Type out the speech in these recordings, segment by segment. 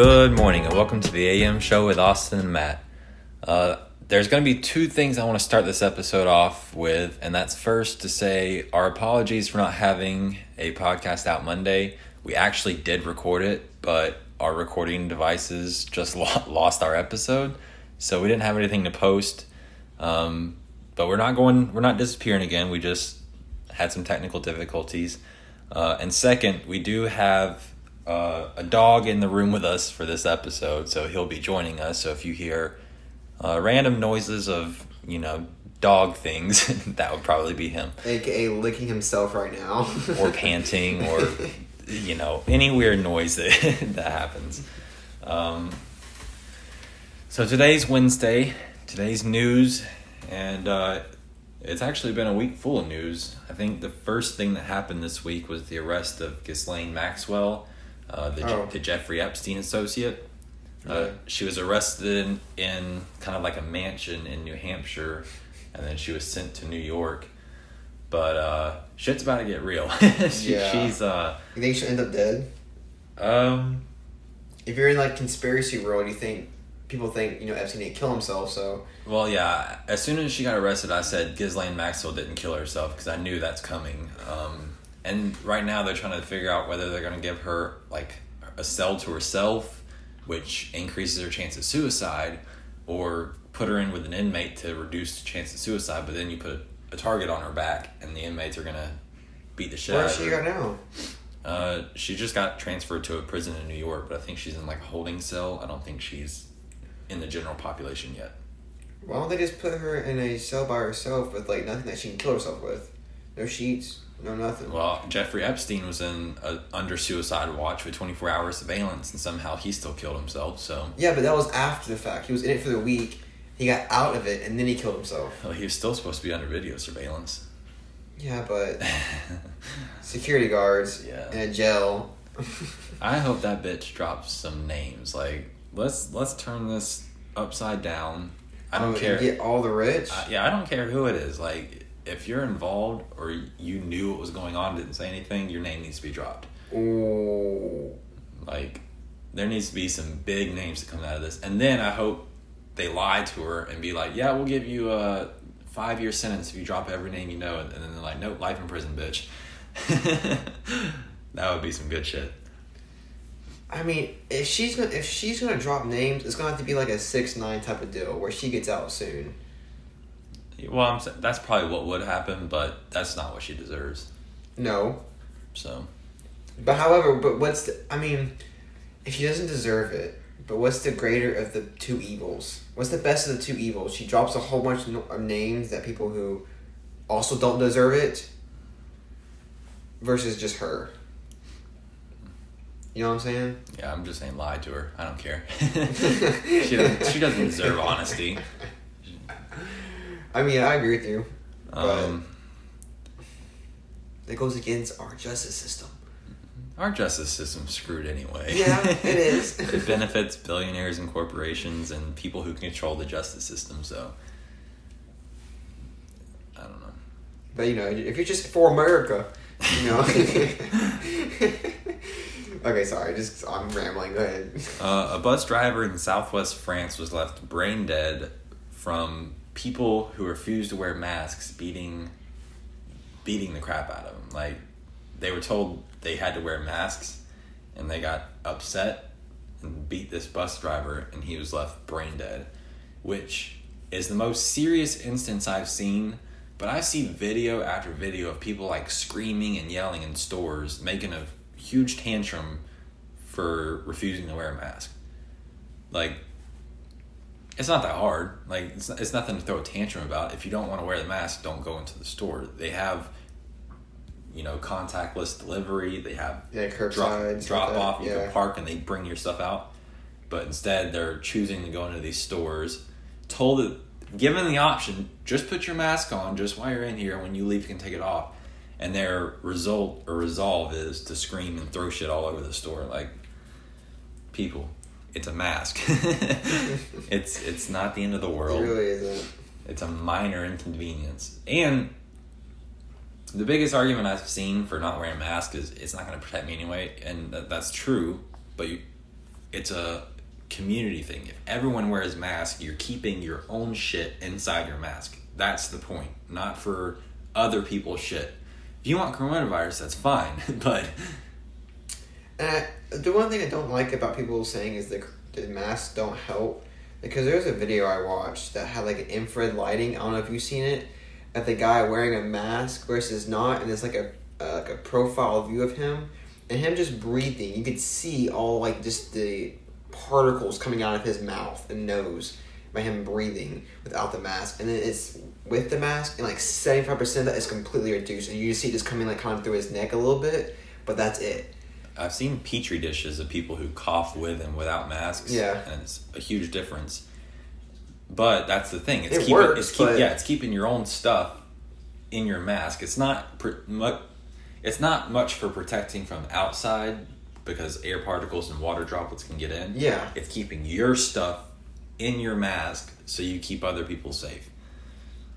Good morning and welcome to the AM show with Austin and Matt. Uh, there's going to be two things I want to start this episode off with, and that's first to say our apologies for not having a podcast out Monday. We actually did record it, but our recording devices just lost our episode, so we didn't have anything to post. Um, but we're not going, we're not disappearing again. We just had some technical difficulties. Uh, and second, we do have uh, a dog in the room with us for this episode, so he'll be joining us. So if you hear uh, random noises of, you know, dog things, that would probably be him. AKA licking himself right now. or panting, or, you know, any weird noise that, that happens. Um, so today's Wednesday, today's news, and uh, it's actually been a week full of news. I think the first thing that happened this week was the arrest of Ghislaine Maxwell, uh, the, Oh. the Jeffrey Epstein associate. Uh, Yeah. she was arrested in, in kind of like a mansion in New Hampshire, and then she was sent to New York. But uh, shit's about to get real. she, Yeah. She's uh, you think she'll end up dead? um, If you're in like conspiracy world, you think people think you know Epstein didn't kill himself, so Well, yeah. As soon as she got arrested, I said Ghislaine Maxwell didn't kill herself because I knew that's coming. Um, and right now, they're trying to figure out whether they're going to give her like a cell to herself, which increases her chance of suicide, or put her in with an inmate to reduce the chance of suicide. But then you put a target on her back, and the inmates are going to beat the shit out of she her. go now? Uh, she just got transferred to a prison in New York, but I think she's in like a holding cell. I don't think she's in the general population yet. Why don't they just put her in a cell by herself with like nothing that she can kill herself with? No sheets, no nothing. Well, Jeffrey Epstein was in a under suicide watch with 24 hour surveillance, and somehow he still killed himself. So Yeah, but that was after the fact. He was in it for the week. He got out of it, and then he killed himself. well, he was still supposed to be under video surveillance. Yeah, but security guards Yeah. in a jail. I hope that bitch drops some names. Like let's let's turn this upside down. I oh, don't Oh, care. Get all the rich. I- yeah, I don't care who it is. Like if you're involved or you knew what was going on, didn't say anything, your name needs to be dropped. Ooh. Like there needs to be some big names that come out of this, and then I hope they lie to her and be like, "Yeah, we'll give you a five year sentence if you drop every name you know," and then they're like, "Nope, life in prison, bitch." that would be some good shit. I mean, if she's gonna if she's gonna drop names, it's gonna have to be like a six nine type of deal where she gets out soon. Well, I'm that's probably what would happen, but that's not what she deserves. No, So but however, but what's the? I mean, if she doesn't deserve it, but what's the greater of the two evils? What's the best of the two evils? She drops a whole bunch of of names that people who also don't deserve it, versus just her. You know what I'm saying? yeah, I'm just saying, lie to her. I don't care. she doesn't. She doesn't deserve honesty. I mean, I agree with you. Um, That goes against our justice system. Our justice system's screwed anyway. Yeah, it is. it benefits billionaires and corporations and people who control the justice system. So I don't know. But you know, if you're just for America, you know. okay, sorry, just I'm rambling. Go ahead. Uh, a bus driver in Southwest France was left brain dead from people who refused to wear masks beating beating the crap out of them. Like they were told they had to wear masks, and they got upset and beat this bus driver, and he was left brain dead, which is the most serious instance I've seen. But I see video after video of people like screaming and yelling in stores, making a huge tantrum for refusing to wear a mask. Like, it's not that hard. Like, it's, it's nothing to throw a tantrum about. If you don't want to wear the mask, don't go into the store. They have, you know, contactless delivery. They have Yeah, curbside, drop, drop like off. You yeah. can park and they bring your stuff out. But instead, they're choosing to go into these stores, told that, given the option, just put your mask on just while you're in here. When you leave, you can take it off. And their result or resolve is to scream and throw shit all over the store. Like, people, it's a mask. it's it's not the end of the It world. really isn't. It's a minor inconvenience. And the biggest argument I've seen for not wearing a mask is it's not going to protect me anyway, and that, that's true. But you, it's a community thing. If everyone wears masks, you're keeping your own shit inside your mask. That's the point, not for other people's shit. If you want coronavirus, that's fine, but And I, the one thing I don't like about people saying is the the masks don't help because there's a video I watched that had like an infrared lighting. I don't know if you've seen it. Of the guy wearing a mask versus not, and it's like a uh, like a profile view of him and him just breathing. You could see all like just the particles coming out of his mouth and nose by him breathing without the mask, and then it's with the mask, and like seventy five percent of that is completely reduced, and you just see it just coming like kind of through his neck a little bit, but that's it. I've seen petri dishes of people who cough with and without masks. Yeah. and it's a huge difference. But that's the thing. It's It keeping, works, it's keep, but- yeah, it's keeping your own stuff in your mask. It's not pr- mu- it's not much for protecting from outside because air particles and water droplets can get in. Yeah. It's keeping your stuff in your mask so you keep other people safe.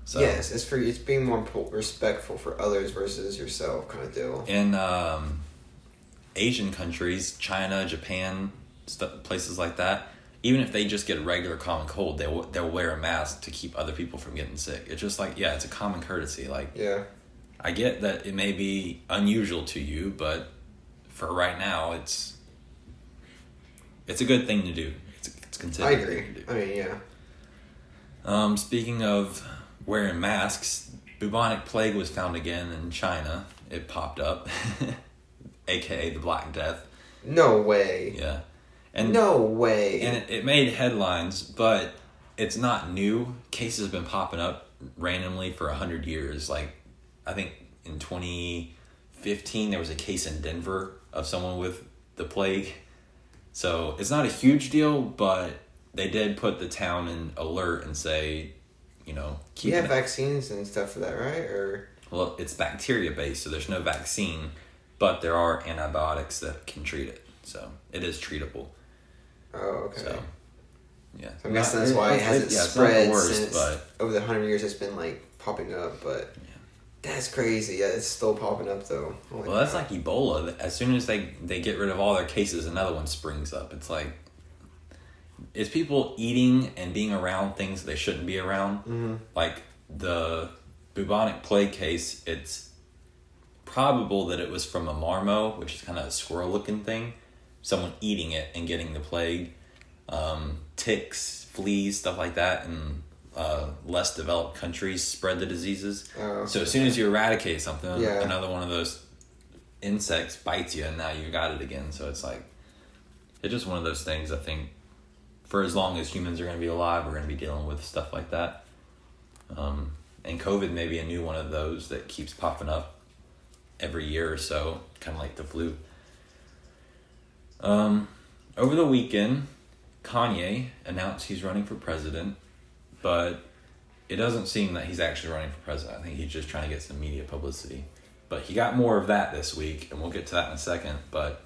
So yes, it's for it's being more respectful for others versus yourself, kind of deal. And um, Asian countries, China, Japan, st- places like that, even if they just get a regular common cold, they'll they'll wear a mask to keep other people from getting sick. It's just like yeah, it's a common courtesy. Like Yeah, I get that it may be unusual to you, but for right now, it's it's a good thing to do. It's, it's considered. I agree. thing to do. I mean, yeah. Um, speaking of wearing masks, bubonic plague was found again in China. It popped up, aka the Black Death. No way. Yeah, and no way. and it, it made headlines, but it's not new. Cases have been popping up randomly for a hundred years. Like, I think in twenty fifteen there was a case in Denver of someone with the plague. So it's not a huge deal, but they did put the town in alert and say, you know, you keep have vaccines and stuff for that, right? Or well, it's bacteria based, so there's no vaccine, but there are antibiotics that can treat it. So it is treatable. oh, okay. So yeah, I'm guessing Not- that's why it hasn't yeah, it's the spread worst, since but over the hundred years it's been like popping up. But that's crazy. Yeah, it's still popping up though. Holy well, that's crap. like Ebola. As soon as they they get rid of all their cases, another one springs up. It's like it's people eating and being around things they shouldn't be around. Mhm. Like the bubonic plague case, it's probable that it was from a marmot, which is kind of a squirrel looking thing. Someone eating it and getting the plague. Um, ticks, fleas, stuff like that, in uh, less developed countries spread the diseases. Oh, so as soon as you eradicate something, Yeah. another one of those insects bites you, and now you got it again. So it's like it's just one of those things. I think for as long as humans are going to be alive, we're going to be dealing with stuff like that. Um, and COVID may be a new one of those that keeps popping up every year or so, kind of like the flu. Um, over the weekend, Kanye announced he's running for president, but it doesn't seem that he's actually running for president. I think he's just trying to get some media publicity. But he got more of that this week, and we'll get to that in a second. But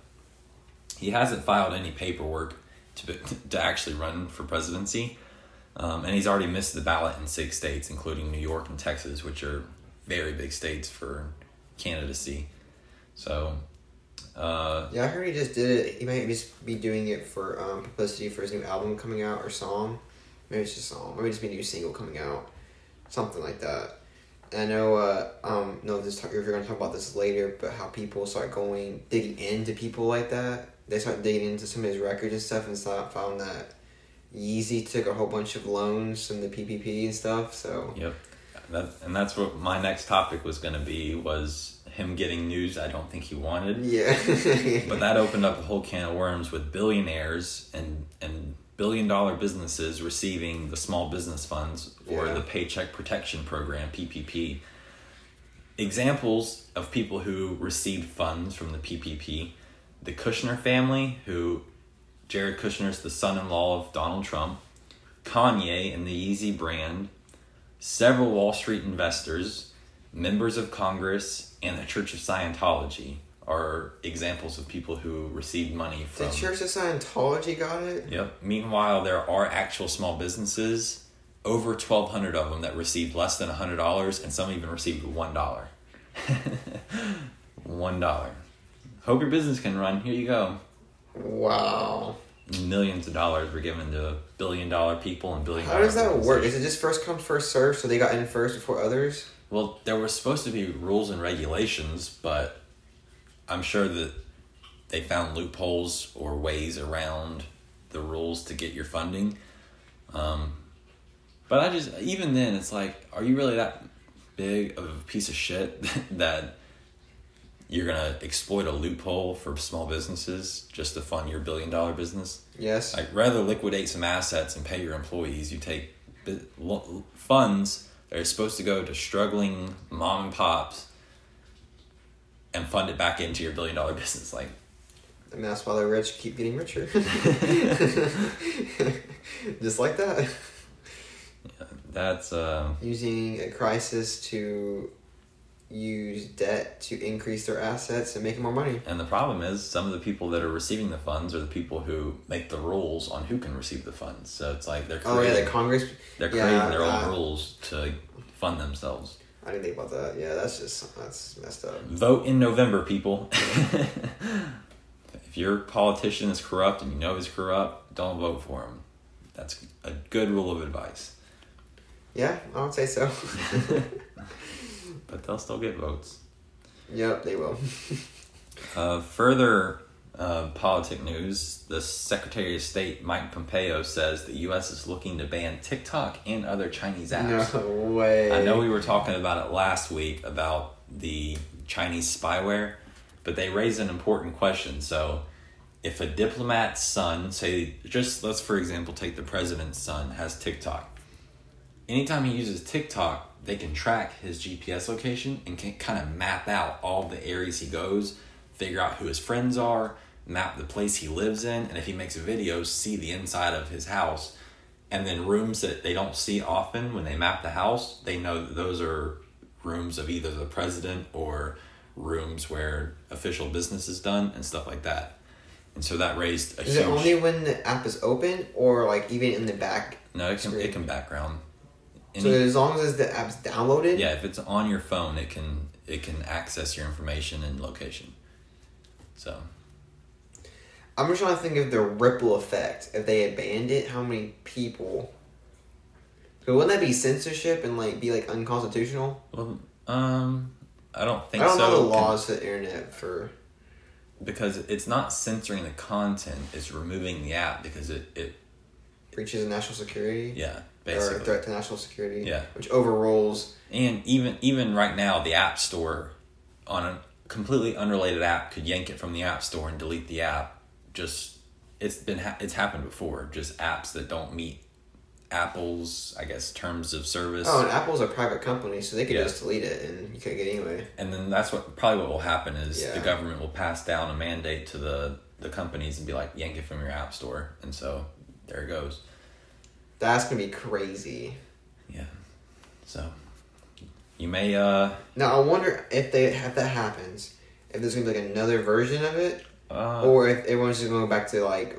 he hasn't filed any paperwork to to actually run for presidency, um, and he's already missed the ballot in six states, including New York and Texas, which are very big states for candidacy. So, uh, Yeah, I heard he just did it. He might just be doing it for um, publicity for his new album coming out or song. Maybe it's just a song. Maybe it's be a new single coming out, something like that. And I know, uh, um, no, this talk, if you're going to talk about this later, but how people start going digging into people like that. They start digging into some of his records and stuff, and start, found that Yeezy took a whole bunch of loans from the PPP and stuff. So Yep. That, and that's what my next topic was going to be was him getting news I don't think he wanted. yeah, But that opened up a whole can of worms with billionaires and and billion dollar businesses receiving the small business funds or Yeah. the paycheck protection program PPP. Examples of people who received funds from the PPP: the Kushner family, who Jared Kushner is the son-in-law of Donald Trump, Kanye and the Yeezy brand, several Wall Street investors, members of Congress, and the Church of Scientology are examples of people who received money the. Church of Scientology got it. Yep. Meanwhile, there are actual small businesses, over 1,200 of them, that received less than $100, and some even received $1. $1. Hope your business can run. Here you go. Wow. millions of dollars were given to billion dollar people and billion. How does that work? Is it just first come first serve? So they got in first before others. Well, there were supposed to be rules and regulations, but I'm sure that they found loopholes or ways around the rules to get your funding. Um, but I just, even then, it's like, are you really that big of a piece of shit that you're going to exploit a loophole for small businesses just to fund your billion dollar business? Yes. Like, rather liquidate some assets and pay your employees, you take funds that are supposed to go to struggling mom and pops and fund it back into your billion dollar business. Like, I mean, that's why the rich keep getting richer. Just like that. that's, uh, Using a crisis to use debt to increase their assets and make more money. and the problem is some of the people that are receiving the funds are the people who make the rules on who can receive the funds. So it's like they're Oh yeah, creating, the Congress. they're yeah, creating their uh, own rules to fund themselves. I didn't think about that. Yeah, that's just that's messed up. Vote in November, people. if your politician is corrupt and you know he's corrupt, don't vote for him. That's a good rule of advice. Yeah, I would say so. But they'll still get votes. yep, they will. Uh, further uh, politic news the Secretary of State Mike Pompeo says the U.S. is looking to ban TikTok and other Chinese apps. No way. I know we were talking about it last week about the Chinese spyware, but they raise an important question. So, if a diplomat's son, say, just let's for example take the president's son, has TikTok, anytime he uses TikTok, they can track his GPS location and can kind of map out all the areas he goes, figure out who his friends are, map the place he lives in, and if he makes videos, see the inside of his house. And then rooms that they don't see often when they map the house, they know that those are rooms of either the president or rooms where official business is done and stuff like that. And so that raised a Is huge. it only when the app is open or like even in the back? no, it can screen? it can background. So as long as the app's downloaded. Yeah, if it's on your phone, it can it can access your information and location. So I'm just trying to think of the ripple effect. If they had banned it, how many people? But wouldn't that be censorship and like be like unconstitutional? well, um, I don't think I don't so. know the laws for the internet for. because it's not censoring the content; it's removing the app because it it breaches national security yeah or basically threat to national security. Yeah. which overrules. and even even right now the app store on a completely unrelated app could yank it from the app store and delete the app. Just it's been ha- it's happened before. Just apps that don't meet Apple's I guess terms of service. Oh, and Apple's a private company, so they could Yeah. just delete it and you couldn't get anyway. and then that's what probably what will happen is the government will pass down a mandate to the the companies and be like yank it from your app store and so there it goes That's gonna be crazy. yeah so you may uh Now I wonder if they if that happens, if there's gonna be like another version of it, uh or if everyone's just going back to like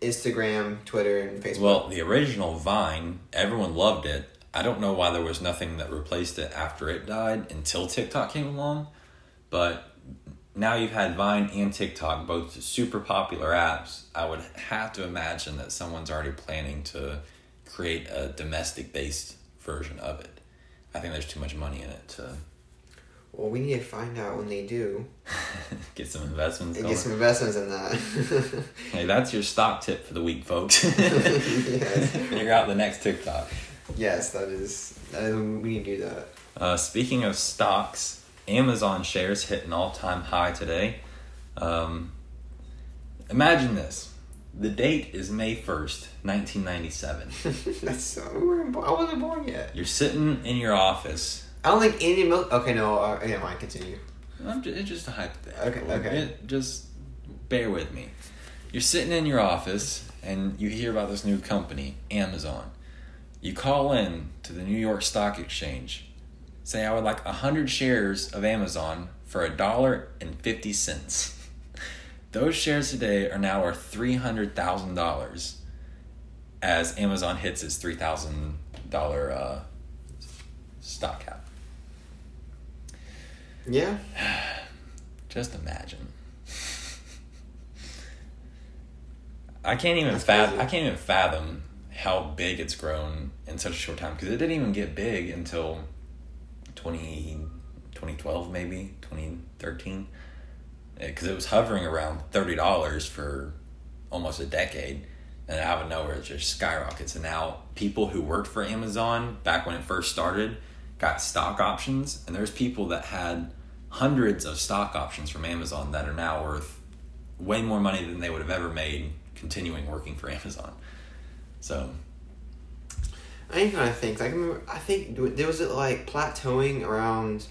Instagram, Twitter, and Facebook. well the original vine everyone loved it i don't know why there was nothing that replaced it after it died until tiktok came along but now you've had vine and tiktok both super popular apps i would have to imagine that someone's already planning to create a domestic based version of it i think there's too much money in it to well, we need to find out when they do get some investments going. get some investments in that. hey that's your stock tip for the week folks Yes. figure out the next tiktok yes, that is. That is we need to do that. Uh, speaking of stocks, Amazon shares hit an all time high today. Um, imagine this. The date is May 1st, 1997. That's so. We weren't, bo- I wasn't born yet. You're sitting in your office. I don't think any milk. Okay, no. Uh, yeah, mine. Continue. I'm just, it's just a hypothetical. Okay, okay. It- just bear with me. You're sitting in your office and you hear about this new company, Amazon. You call in to the New York Stock Exchange. Say I would like 100 shares of Amazon for a dollar and 50 cents. Those shares today are now worth $300,000 as Amazon hits its $3,000 uh, stock cap. Yeah. Just imagine. I can't even That's fathom. crazy. I can't even fathom how big it's grown in such a short time because it didn't even get big until 20, 2012 maybe 2013 because it was hovering around thirty dollars for almost a decade, and out of nowhere it just skyrockets. And now people who worked for Amazon back when it first started got stock options, and there's people that had hundreds of stock options from Amazon that are now worth way more money than they would have ever made continuing working for Amazon. So I ain't to think. Like, I I think there was it like plateauing around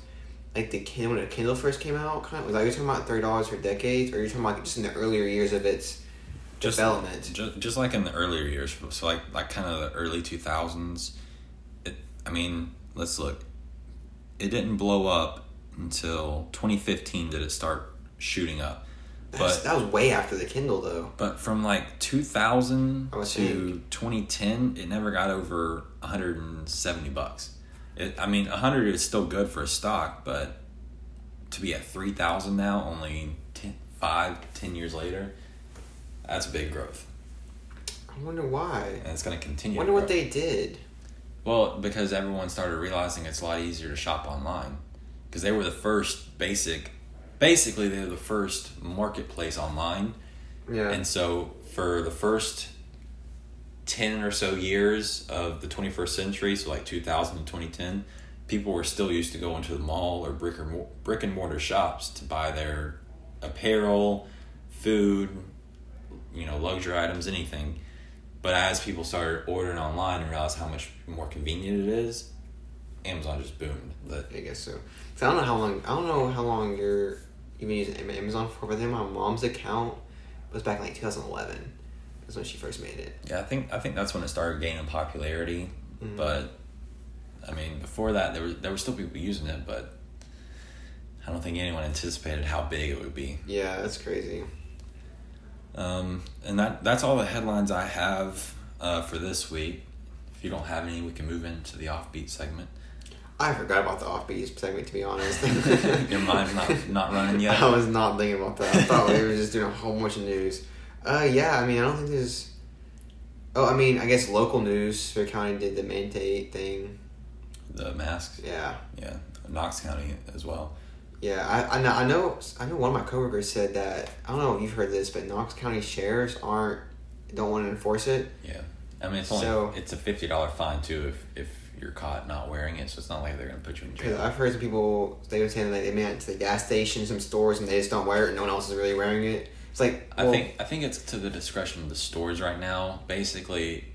like the Kindle when the Kindle first came out. Kind of was like you're talking about thirty dollars for decades, or you're talking about just in the earlier years of its just development. just, just like in the earlier years, so like like kind of the early two thousands. It, I mean, let's look. It didn't blow up until 2015. Did it start shooting up? That's, But that was way after the Kindle, though. but from like 2000 to 2010, it never got over 170 bucks. It, I mean, 100 is still good for a stock, but to be at 3,000 now, only 10, 5, 10 years later, that's big growth. I wonder why. And it's going to continue. I wonder what they did. Well, because everyone started realizing it's a lot easier to shop online. Because they were the first basic, basically, they were the first marketplace online. Yeah. And so for the first 10 or so years of the 21st century, so like 2000 to 2010, people were still used to going to the mall or brick, or brick and mortar shops to buy their apparel, food, you know, luxury items, anything. But as people started ordering online and realized how much more convenient it is, Amazon just boomed. But I guess so. I don't know how long. I don't know how long you're you've been using Amazon for. But then my mom's account was back in like 2011. That's when she first made it. Yeah, I think I think that's when it started gaining popularity. Mhm. But I mean, before that, there were there were still people using it, but I don't think anyone anticipated how big it would be. Yeah, that's crazy. Um, and that that's all the headlines I have uh, for this week. If you don't have any, we can move into the offbeat segment. I forgot about the offbeat segment to be honest. Your mind's not not running yet. I was not thinking about that. I thought we were just doing a whole bunch of news. Uh, yeah, I mean, I don't think there's. Oh, I mean, I guess local news. Fair County did the mandate thing. The masks, Yeah, yeah, Knox County as well. yeah. I, I know. I know. I know. One of my coworkers said that. I don't know if you've heard this, but Knox County sheriffs aren't don't want to enforce it. Yeah, I mean it's only So- it's a fifty dollar fine too if if you're caught not wearing it, so it's not like they're gonna put you in jail. I've heard some people they were saying that they went to the gas station, some stores, and they just don't wear it, and no one else is really wearing it. It's like I think I think it's to the discretion of the stores right now. Basically,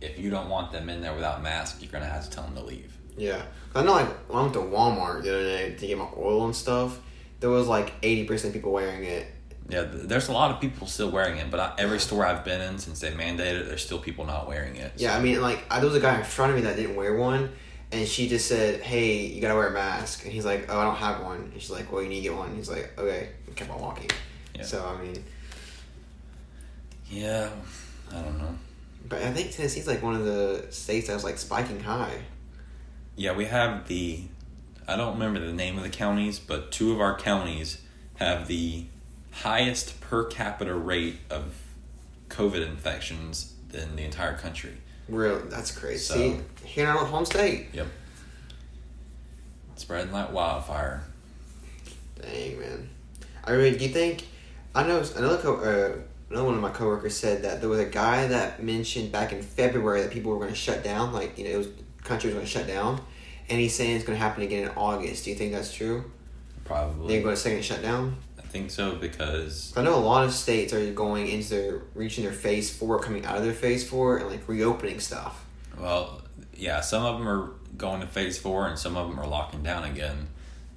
if you don't want them in there without mask, you're gonna have to tell them to leave. Yeah, I know. Like when I went to Walmart the other day to get my oil and stuff, there was like eighty percent people wearing it. Yeah, there's a lot of people still wearing it, but I, every store I've been in since they mandated it, there's still people not wearing it. Yeah, I mean, like I, there was a guy in front of me that didn't wear one, and she just said, "Hey, you gotta wear a mask," and he's like, "Oh, I don't have one." And she's like, "Well, you need to get one." He's like, "Okay," and kept on walking. Yeah. So I mean, Yeah, I don't know. but I think Tennessee's like one of the states that's like spiking high. Yeah, we have the. I don't remember the name of the counties, but two of our counties have the highest per capita rate of COVID infections in the entire country. Real, that's crazy. So- See, here in our home state. Yep. Spreading like wildfire. Dang man, I mean, do you think? I know another co- uh, another one of my coworkers said that there was a guy that mentioned back in February that people were going to shut down, like you know, it was country was going to shut down, and he's saying it's going to happen again in August. Do you think that's true? Probably. They're going to second shutdown. I think so because I know a lot of states are going into their reaching their phase four, coming out of their phase four, and like reopening stuff. well, yeah, some of them are going to phase four and some of them are locking down again.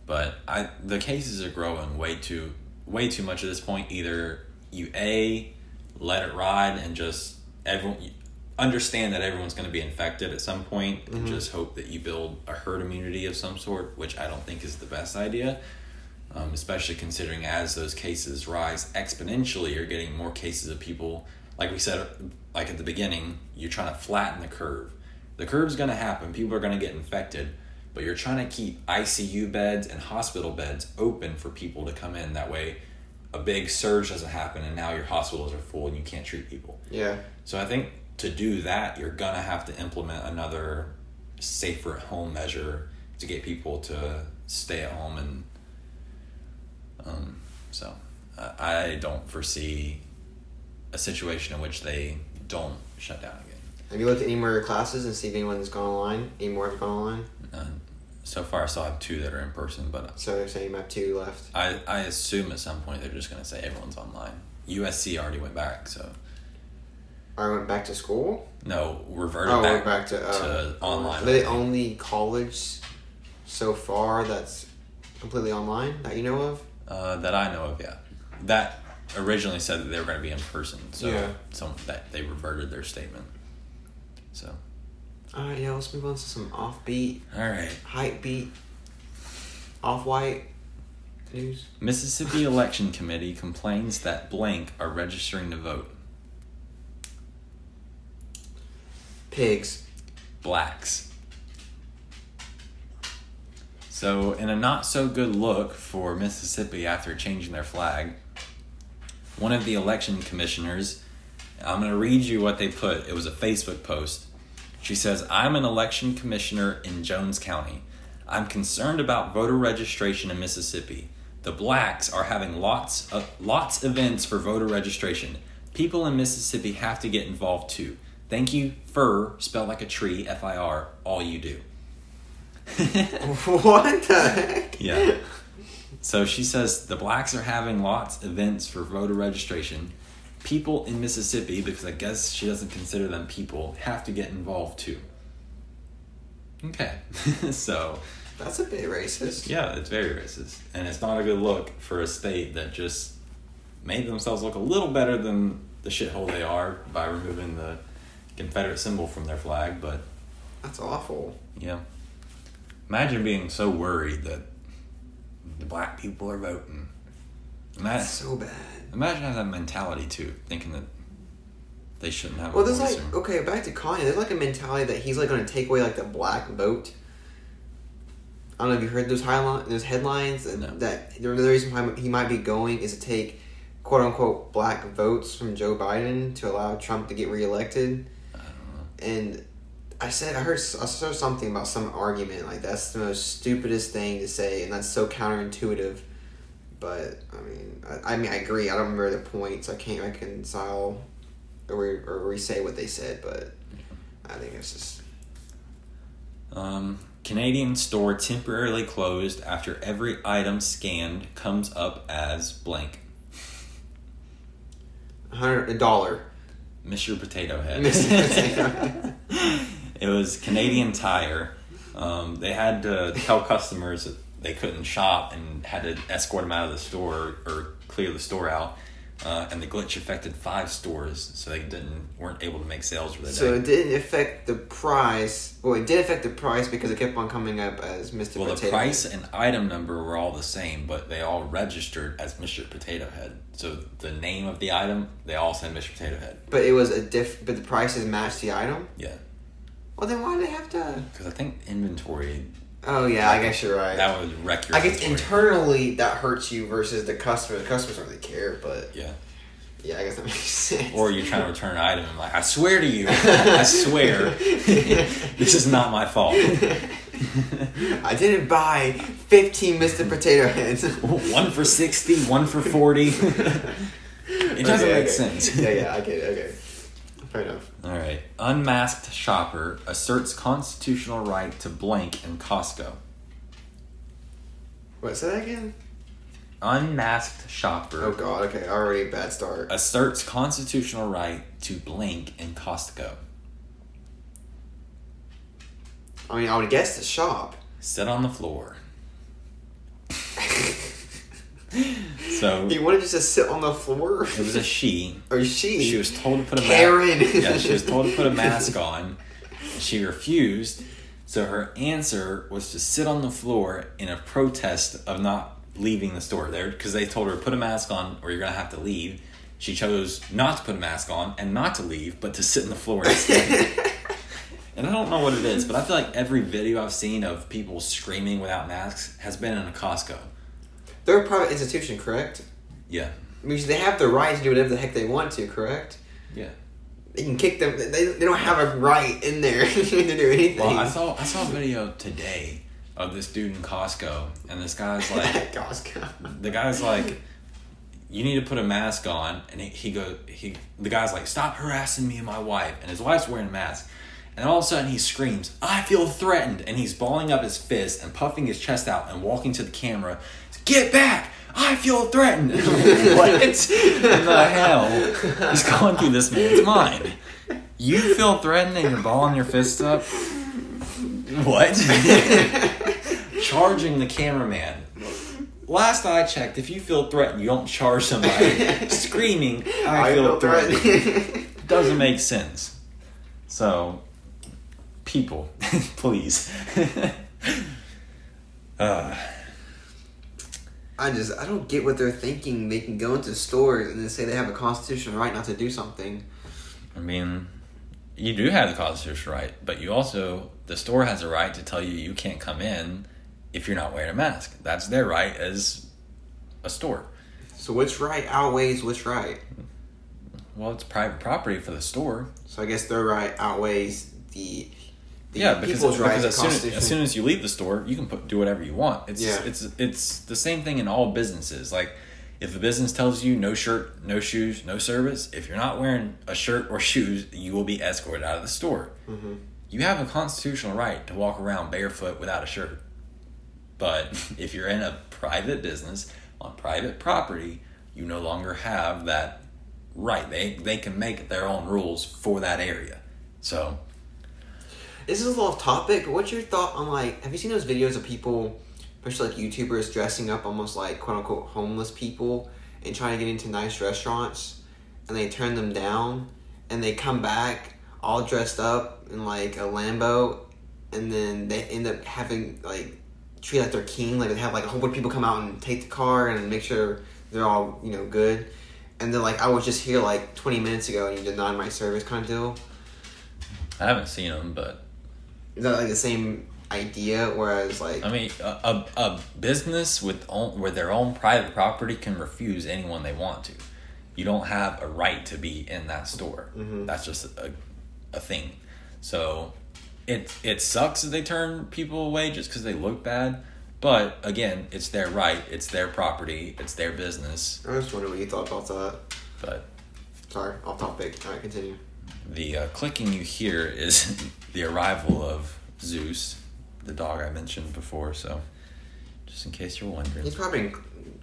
But I the cases are growing way too way too much at this point. Either you a let it ride and just everyone understand that everyone's going to be infected at some point and just hope that you build a herd immunity of some sort, which I don't think is the best idea. um, especially considering as those cases rise exponentially, you're getting more cases of people. Like we said, like at the beginning, you're trying to flatten the curve. The curve's going to happen. People are going to get infected, but you're trying to keep ICU beds and hospital beds open for people to come in. That way, a big surge doesn't happen and now your hospitals are full and you can't treat people. Yeah. So I think to do that, you're gonna have to implement another safer at home measure to get people to stay at home and um, so uh, I don't foresee a situation in which they don't shut down again. Have you looked at any more of your classes and see if anyone's gone online? Any more have gone online? Uh, so far, I still have two that are in person, but So they're saying you have two left. I, I assume at some point they're just gonna say everyone's online. USC already went back, so I went back to school. no reverted Oh, back, back to, uh, to online. Are the only college so far that's completely online that you know of? Uh, that I know of, yeah. That originally said that they were going to be in person, so Yeah. some that they reverted their statement. So, All right, yeah. Let's move on to some offbeat, all right. hype beat, off white news. Mississippi Election Committee complains that blank are registering to vote. Pigs. Blacks. So, in a not so good look for Mississippi after changing their flag, one of the election commissioners, I'm going to read you what they put. It was a Facebook post. She says, I'm an election commissioner in Jones County. I'm concerned about voter registration in Mississippi. The blacks are having lots of lots events for voter registration. People in Mississippi have to get involved too. Thank you, fur, spelled like a tree, F I R, all you do. what the heck? Yeah. So she says the blacks are having lots events for voter registration. People in Mississippi, because I guess she doesn't consider them people, have to get involved too. Okay. so, That's a bit racist. yeah, it's very racist. And it's not a good look for a state that just made themselves look a little better than the shithole they are by removing the Confederate symbol from their flag, but That's awful. yeah. Imagine being so worried that the black people are voting. That's Imagine, so bad. imagine having that mentality too, thinking that they shouldn't have Well, there's like or- okay, back to Kanye. There's like a mentality that he's like going to take away like the black vote. I don't know if you heard those highlight those headlines that, No. that the the reason why he might be going is to take quote unquote black votes from Joe Biden to allow Trump to get reelected. I don't know. And I said I heard I saw something about some argument like that's the most stupidest thing to say, and that's so counterintuitive. But I mean, I, I mean, I agree. I don't remember the points. I can't reconcile or re- or re-say what they said, but I think it's just Um, Canadian store temporarily closed after every item scanned comes up as blank. a hundred a dollar. Mr. Potato Head. Mr. Potato Head. it was Canadian Tire. Um, they had to tell customers that they couldn't shop and had to escort them out of the store or clear the store out. Uh, and the glitch affected five stores, so they didn't weren't able to make sales for the So day. So it didn't affect the price. Well, it did affect the price because it kept on coming up as Mr. Potato. Well, the price Head. and item number were all the same, but they all registered as Mr. Potato Head. So the name of the item, they all said Mr. Potato Head. But it was a diff. But the prices matched the item. Yeah, Well, then why did they have to? because I think inventory Oh yeah, I guess you're right. that would wreck your. I guess inventory. internally that hurts you versus the customer. The customers don't really care, but Yeah. yeah, I guess that makes sense. Or you're trying to return an item and like, I swear to you, I swear, this is not my fault. I didn't buy fifteen Mr. Potato Heads. one for sixty, one for forty. it doesn't Okay, make okay. sense. yeah, yeah, I get it. Okay, fair enough. All right. Unmasked shopper asserts constitutional right to blank in Costco. What? Say that again. Unmasked shopper Oh God. Okay, already a bad start. asserts constitutional right to blank in Costco. I mean, I would guess the shop. Sit on the floor. So You wanted just to sit on the floor? it was a she. Or she? She was told to put a Karen. mask. Yeah, she was told to put a mask on. She refused. So her answer was to sit on the floor in a protest of not leaving the store there because they told her put a mask on or you're gonna have to leave. She chose not to put a mask on and not to leave, but to sit on the floor instead. and I don't know what it is, but I feel like every video I've seen of people screaming without masks has been in a Costco. They're a private institution, correct? Yeah. Because they have the right to do whatever the heck they want to, correct? Yeah. They can kick them. They, they don't have a right in there to do anything. Well, I saw I saw a video today of this dude in Costco, and this guy's like, Costco. the guy's like, you need to put a mask on, and he, he go he the guy's like, stop harassing me and my wife, and his wife's wearing a mask, and all of a sudden he screams, I feel threatened, and he's balling up his fist and puffing his chest out and walking to the camera, get back. I feel threatened. what in the hell is going through this man's mind? You feel threatened and you're balling your fists up? What? Charging the cameraman. Last I checked, if you feel threatened, you don't charge somebody. Screaming, I, feel, threatened. Doesn't make sense. So, people, please. uh, I just I don't get what they're thinking. They can go into stores and then say they have a constitutional right not to do something. I mean, you do have the constitutional right, but you also the store has a right to tell you you can't come in if you're not wearing a mask. That's their right as a store. So which right outweighs which right? Well, it's private property for the store. So I guess their right outweighs the, the yeah, because, because as, soon as, as soon as you leave the store, you can put, do whatever you want. It's Yeah. it's it's the same thing in all businesses. Like if a business tells you no shirt, no shoes, no service, if you're not wearing a shirt or shoes, you will be escorted out of the store. Mhm. You have a constitutional right to walk around barefoot without a shirt. But if you're in a private business on private property, you no longer have that right. They they can make their own rules for that area. So This is a little off topic, but what's your thought on like? Have you seen those videos of people, especially like YouTubers, dressing up almost like quote unquote homeless people and trying to get into nice restaurants, and they turn them down, and they come back all dressed up in like a Lambo, and then they end up having like treat like they're king, like they have like a whole bunch of people come out and take the car and make sure they're all you know good, and then like I was just here like twenty minutes ago and you denied my service kind of deal. I haven't seen them, but Is that like the same idea? Whereas like I mean, a, a, a business with own, where their own private property can refuse anyone they want to. You don't have a right to be in that store. Mhm. That's just a, a thing. So it it sucks that they turn people away just because they look bad. But again, it's their right. It's their property. It's their business. I was just wondering what you thought about that. But Sorry, off topic. All right, continue. the uh, clicking you hear is the arrival of Zeus, the dog I mentioned before. So just in case you're wondering. He's probably been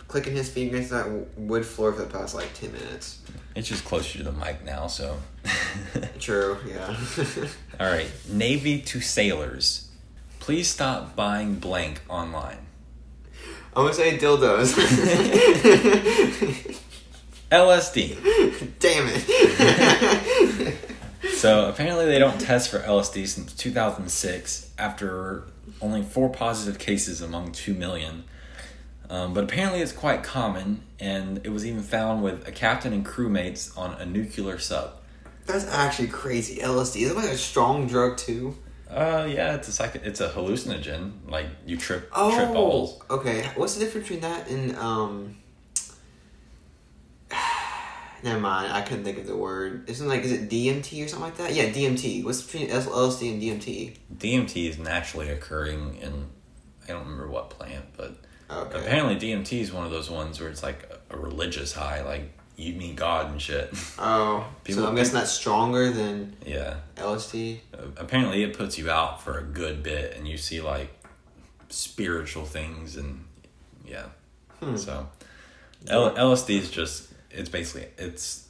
clicking his feet against that wood floor for the past like ten minutes. It's just closer to the mic now, so. True. Yeah. All right, Navy to sailors. Please stop buying blank online. I'm gonna say dildos. LSD. Damn it. So apparently they don't test for LSD since 2006 after only four positive cases among 2 million. Um, but apparently it's quite common, and it was even found with a captain and crewmates on a nuclear sub. That's actually crazy. LSD is it like a strong drug too? Uh, yeah, it's a psych- it's a hallucinogen. Like you trip Oh. trip balls. Okay. What's the difference between that and um? Never mind. I couldn't think of the word. Isn't like is it DMT or something like that? Yeah, DMT. What's between LSD and DMT? DMT is naturally occurring in I don't remember what plant, but Okay. apparently DMT is one of those ones where it's like a religious high, like you meet God and shit. Oh, People- so I'm guessing that's stronger than yeah. LSD. Apparently it puts you out for a good bit and you see like spiritual things and yeah. Hmm. So L- LSD is just it's basically it's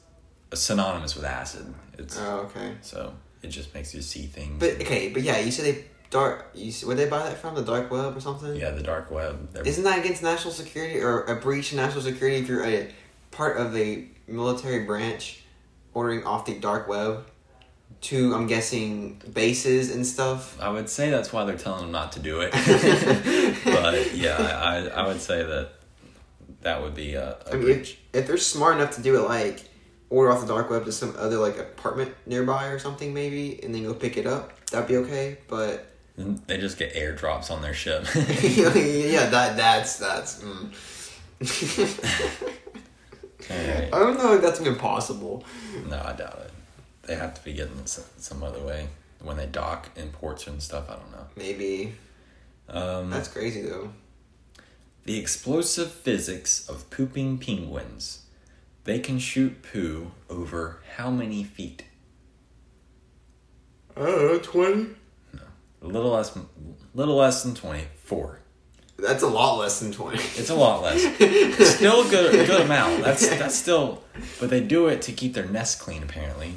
synonymous with acid. It's Oh, okay. so it just makes you see things. But okay, but yeah, you said they dark. You where they buy that from? The dark web or something? yeah, the dark web. they're- Isn't that against national security or a breach of national security if you're a part of a military branch ordering off the dark web to I'm guessing bases and stuff? I would say that's why they're telling them not to do it. but yeah, I, I would say that that would be a, a I mean, if, if they're smart enough to do it, like order off the dark web to some other like apartment nearby or something, maybe, and then go pick it up, that'd be okay. But They just get airdrops on their ship. yeah, that that's that's. Mm. I don't know if that's even possible. No, I doubt it. They have to be getting some, some other way when they dock in ports and stuff. I don't know. Maybe. Um, That's crazy though. The explosive physics of pooping penguins. They can shoot poo over how many feet? Oh, 20? A little less, little less than twenty. Four. That's a lot less than 20. It's a lot less. still a good, good amount. That's that's still, but they do it to keep their nest clean. Apparently,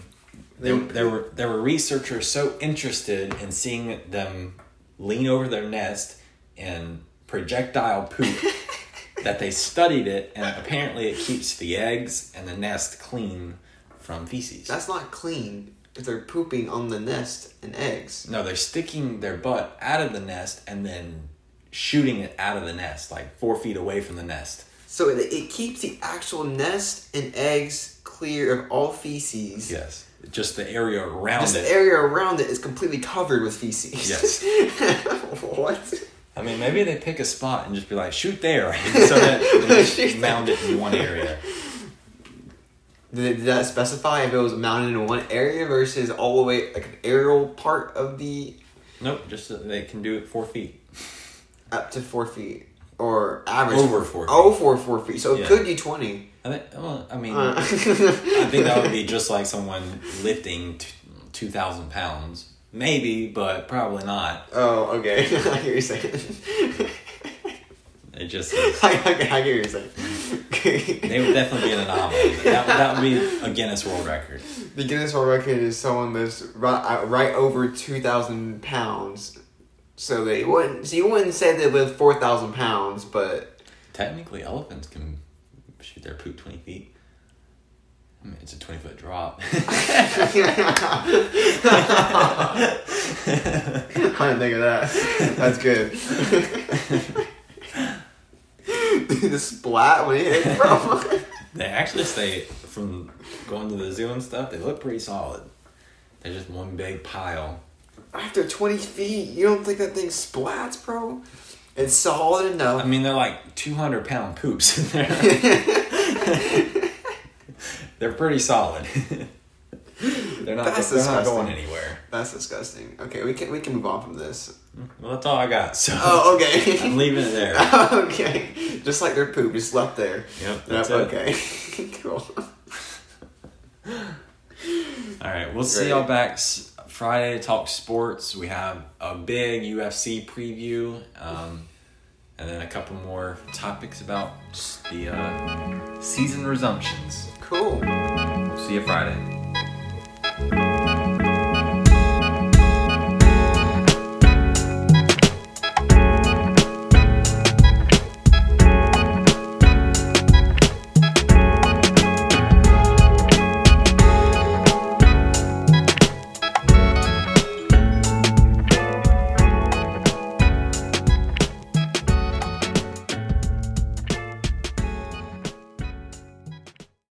there, there were there were researchers so interested in seeing them lean over their nest and projectile poop that they studied it, and apparently it keeps the eggs and the nest clean from feces. That's not clean if they're pooping on the nest and eggs. no, they're sticking their butt out of the nest and then shooting it out of the nest, like four feet away from the nest. So it, it keeps the actual nest and eggs clear of all feces. Yes, just the area around Just it. the area around it is completely covered with feces. Yes. what? I mean, maybe they pick a spot and just be like, shoot there, so that they just mound it in one area. Did, did that specify if it was mounted in one area versus all the way like an aerial part of the Nope, just so they can do it four feet. up to four feet or average Over four feet. Oh, four four feet. So it could be twenty. I think. Well, I mean, Uh, I think that would be just like someone lifting t- two thousand pounds, maybe, but probably not. oh, okay. I what you're saying. It just is. I, I, get- I what you're saying. They would definitely be an anomaly. That, that would be a Guinness World Record. The Guinness World Record is someone that's right, uh, right over two thousand pounds. So they wouldn't. So you wouldn't say they live four thousand pounds, but Technically, elephants can shoot their poop twenty feet. I mean, it's a twenty foot drop. I didn't think of that. That's good. the splat when he hit from. They actually stay from going to the zoo and stuff, they look pretty solid. They're just one big pile. After 20 feet, you don't think that thing splats, bro? It's solid enough. I mean, they're like 200 pound poops. they're, they're pretty solid. they're not, That's they're not disgusting. going anywhere. That's disgusting. Okay, we can we can move on from this. Well, that's all I got. So Oh, okay. I'm leaving it there. okay. Just like their poop, just left there. Yep, that's it. okay. cool. All right, we'll see Great. y'all back s- Friday to talk sports. We have a big UFC preview, um, and then a couple more topics about s- the uh, season resumptions. Cool. See you Friday.